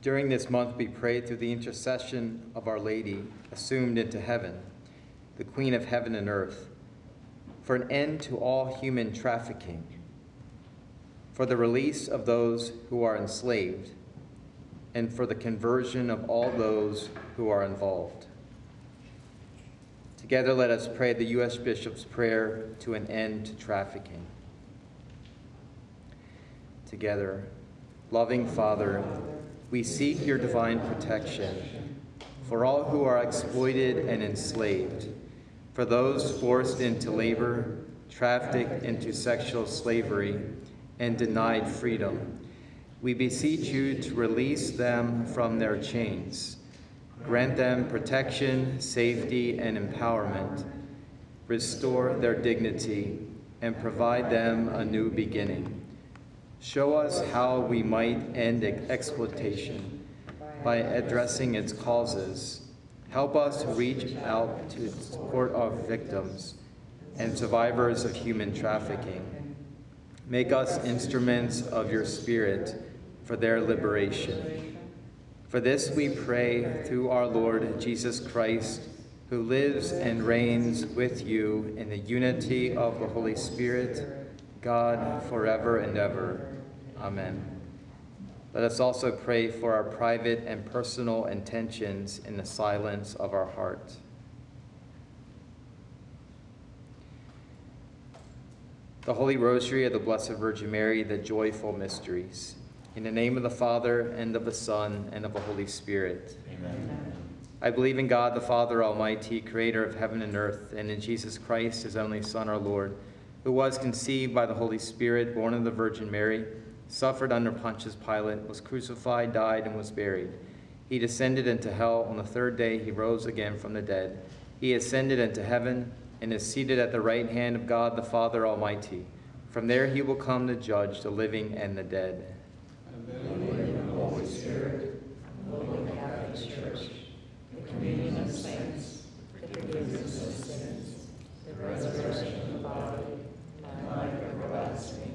During this month, we pray through the intercession of Our Lady, assumed into heaven, the Queen of heaven and earth, for an end to all human trafficking, for the release of those who are enslaved, and for the conversion of all those who are involved. Together, let us pray the U.S. Bishop's prayer to an end to trafficking. Together, loving Father, we seek your divine protection for all who are exploited and enslaved, for those forced into labor, trafficked into sexual slavery, and denied freedom. We beseech you to release them from their chains. Grant them protection, safety, and empowerment. Restore their dignity and provide them a new beginning. Show us how we might end exploitation by addressing its causes. Help us reach out to support our victims and survivors of human trafficking. Make us instruments of your Spirit for their liberation. For this we pray through our Lord Jesus Christ, who lives and reigns with you in the unity of the Holy Spirit, God, forever and ever. Amen. Let us also pray for our private and personal intentions in the silence of our heart. The Holy Rosary of the Blessed Virgin Mary, the joyful mysteries. In the name of the Father, and of the Son, and of the Holy Spirit. Amen. I believe in God, the Father Almighty, creator of heaven and earth, and in Jesus Christ, his only Son, our Lord, who was conceived by the Holy Spirit, born of the Virgin Mary, suffered under Pontius Pilate, was crucified, died, and was buried. He descended into hell. On the third day, he rose again from the dead. He ascended into heaven and is seated at the right hand of God, the Father Almighty. From there, he will come to judge the living and the dead. Amen. the Holy Spirit, the Holy Catholic Church, the communion of saints, the forgiveness of sins, the resurrection of the body, and life everlasting.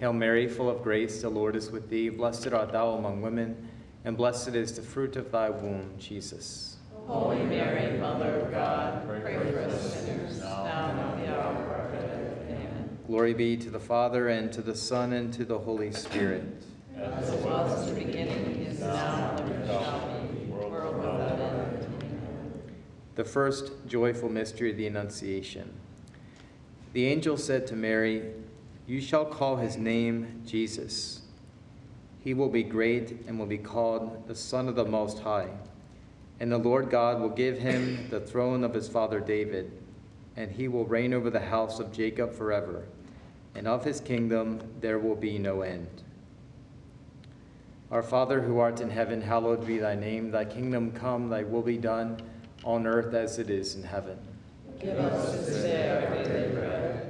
Hail Mary, full of grace, the Lord is with thee. Blessed art thou among women, and blessed is the fruit of thy womb, Jesus. Holy Mary, Mother of God, pray for us sinners, now and at the hour of our death. Amen. Glory be to the Father, and to the Son, and to the Holy Spirit. As it was in the beginning, is now, and ever shall be, world without end. Amen. The first joyful mystery of the Annunciation. The angel said to Mary, You shall call his name Jesus. He will be great and will be called the Son of the Most High. And the Lord God will give him the throne of his father David, and he will reign over the house of Jacob forever, and of his kingdom there will be no end. Our Father who art in heaven, hallowed be thy name. Thy kingdom come, thy will be done, on earth as it is in heaven. Give us this day our daily bread,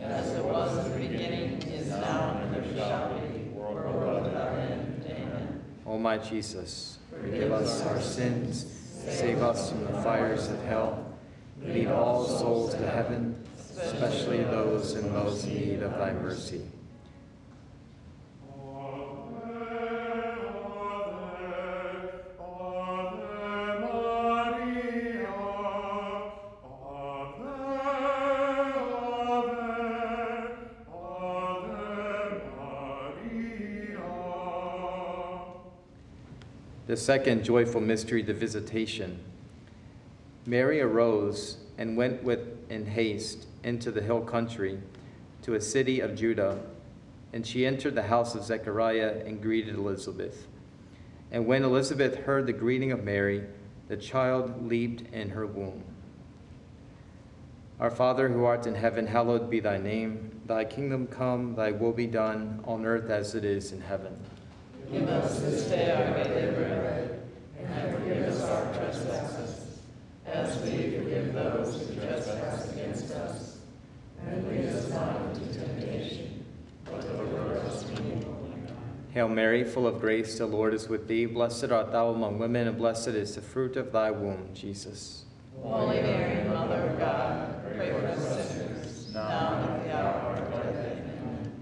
As it was in the beginning, is now, and ever shall be, world without end. Amen. O my Jesus, forgive us our sins, save us from the fires of hell, lead all souls to heaven, especially those in most need of thy mercy. The second joyful mystery, the visitation. Mary arose and went with in haste into the hill country to a city of Judah, and she entered the house of Zechariah and greeted Elizabeth. And when Elizabeth heard the greeting of Mary, the child leaped in her womb. Our Father who art in heaven, hallowed be thy name. Thy kingdom come, thy will be done, on earth as it is in heaven. Give us this day our daily bread, and forgive us our trespasses, as we forgive those who trespass against us. And lead us not into temptation, but deliver us from evil. Hail Mary, full of grace, the Lord is with thee. Blessed art thou among women, and blessed is the fruit of thy womb, Jesus. Holy Mary, Mother of God, pray for us sinners, now and at the hour of our death. Amen.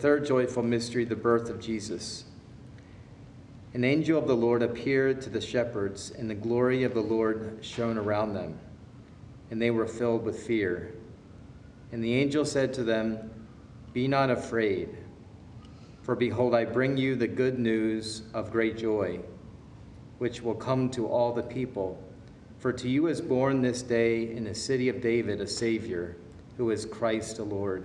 Third joyful mystery, the birth of Jesus. An angel of the Lord appeared to the shepherds, and the glory of the Lord shone around them, and they were filled with fear. And the angel said to them, Be not afraid, for behold, I bring you the good news of great joy, which will come to all the people. For to you is born this day in the city of David a Savior, who is Christ the Lord.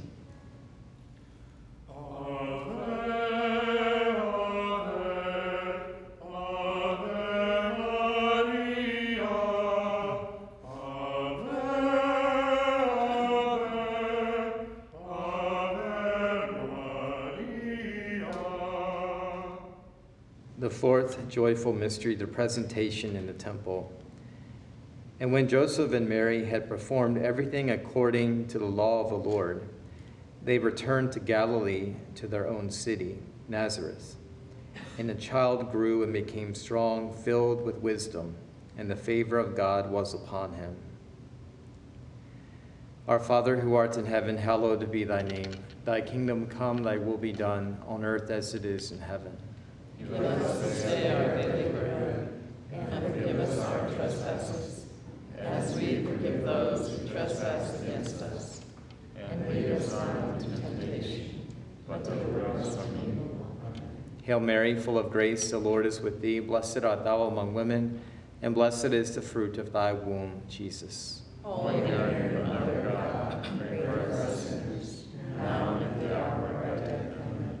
The fourth joyful mystery, the presentation in the temple. And when Joseph and Mary had performed everything according to the law of the Lord, they returned to Galilee to their own city, Nazareth. And the child grew and became strong, filled with wisdom, and the favor of God was upon him. Our Father who art in heaven, hallowed be thy name. Thy kingdom come, thy will be done, on earth as it is in heaven. Give us our daily and us our trespasses, as we forgive those who trespass against us. And lead us temptation. Hail Mary, full of grace, the Lord is with thee. Blessed art thou among women, and blessed is the fruit of thy womb, Jesus. Holy Mary, Mother of God, pray for us sinners, now and at the hour of our death. Amen.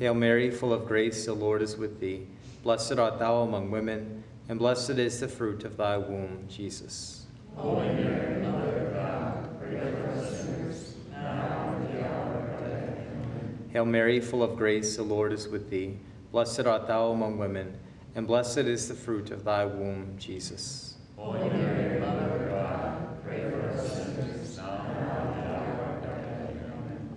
Hail Mary, full of grace, the Lord is with thee. Blessed art thou among women, and blessed is the fruit of thy womb, Jesus. Holy Mary, Mother of God, pray for us sinners, now and the hour of. Hail Mary, full of grace, the Lord is with thee. Blessed art thou among women, and blessed is the fruit of thy womb, Jesus. Holy Mary, Mother of God, pray for us sinners, now and at the hour of our death. Amen.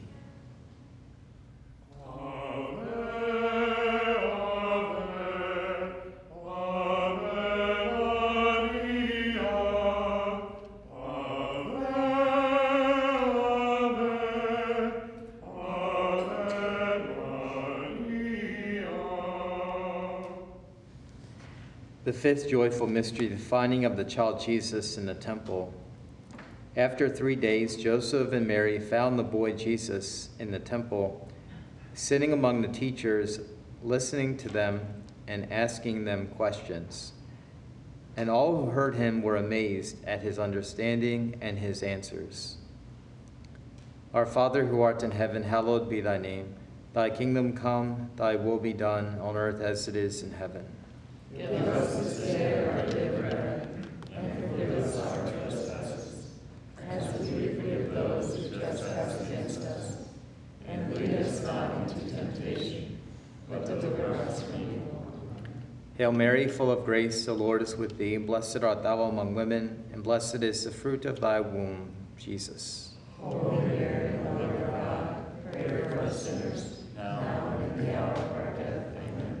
Fifth joyful mystery, the finding of the child Jesus in the temple. After three days, Joseph and Mary found the boy Jesus in the temple, sitting among the teachers, listening to them and asking them questions. And all who heard him were amazed at his understanding and his answers. Our Father who art in heaven, hallowed be thy name. Thy kingdom come, thy will be done on earth as it is in heaven. And those who against us. And into temptation. Hail Mary, full of grace, the Lord is with thee. Blessed art thou among women, and blessed is the fruit of thy womb, Jesus. Holy Mary, Mother of God, pray for us sinners, now and at the hour of our death. Amen.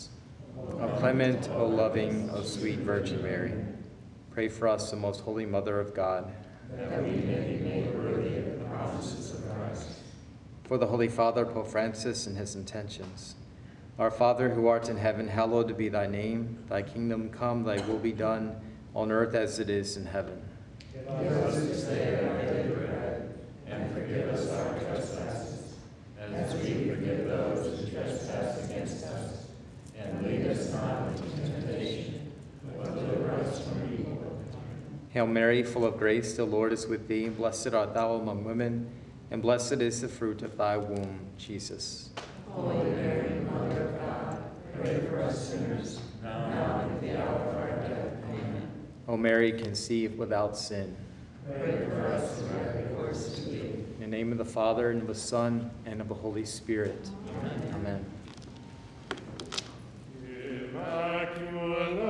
O clement, O loving, O sweet Virgin Mary, pray for us, the most holy Mother of God. For the Holy Father, Pope Francis, and his intentions. Our Father who art in heaven, hallowed be thy name. Thy kingdom come, thy will be done, on earth as it is in heaven. And forgive us our trespasses, as we forgive those who trespass against us. And lead us not into temptation, but deliver us from evil. Hail Mary, full of grace, the Lord is with thee. Blessed art thou among women, and blessed is the fruit of thy womb, Jesus. Holy Mary, Mother of God, pray for us sinners, now and at the hour of our death. Amen. O Mary, conceived without sin. Pray for us who have recourse to thee. In the name of the Father, and of the Son, and of the Holy Spirit. Amen. Immaculate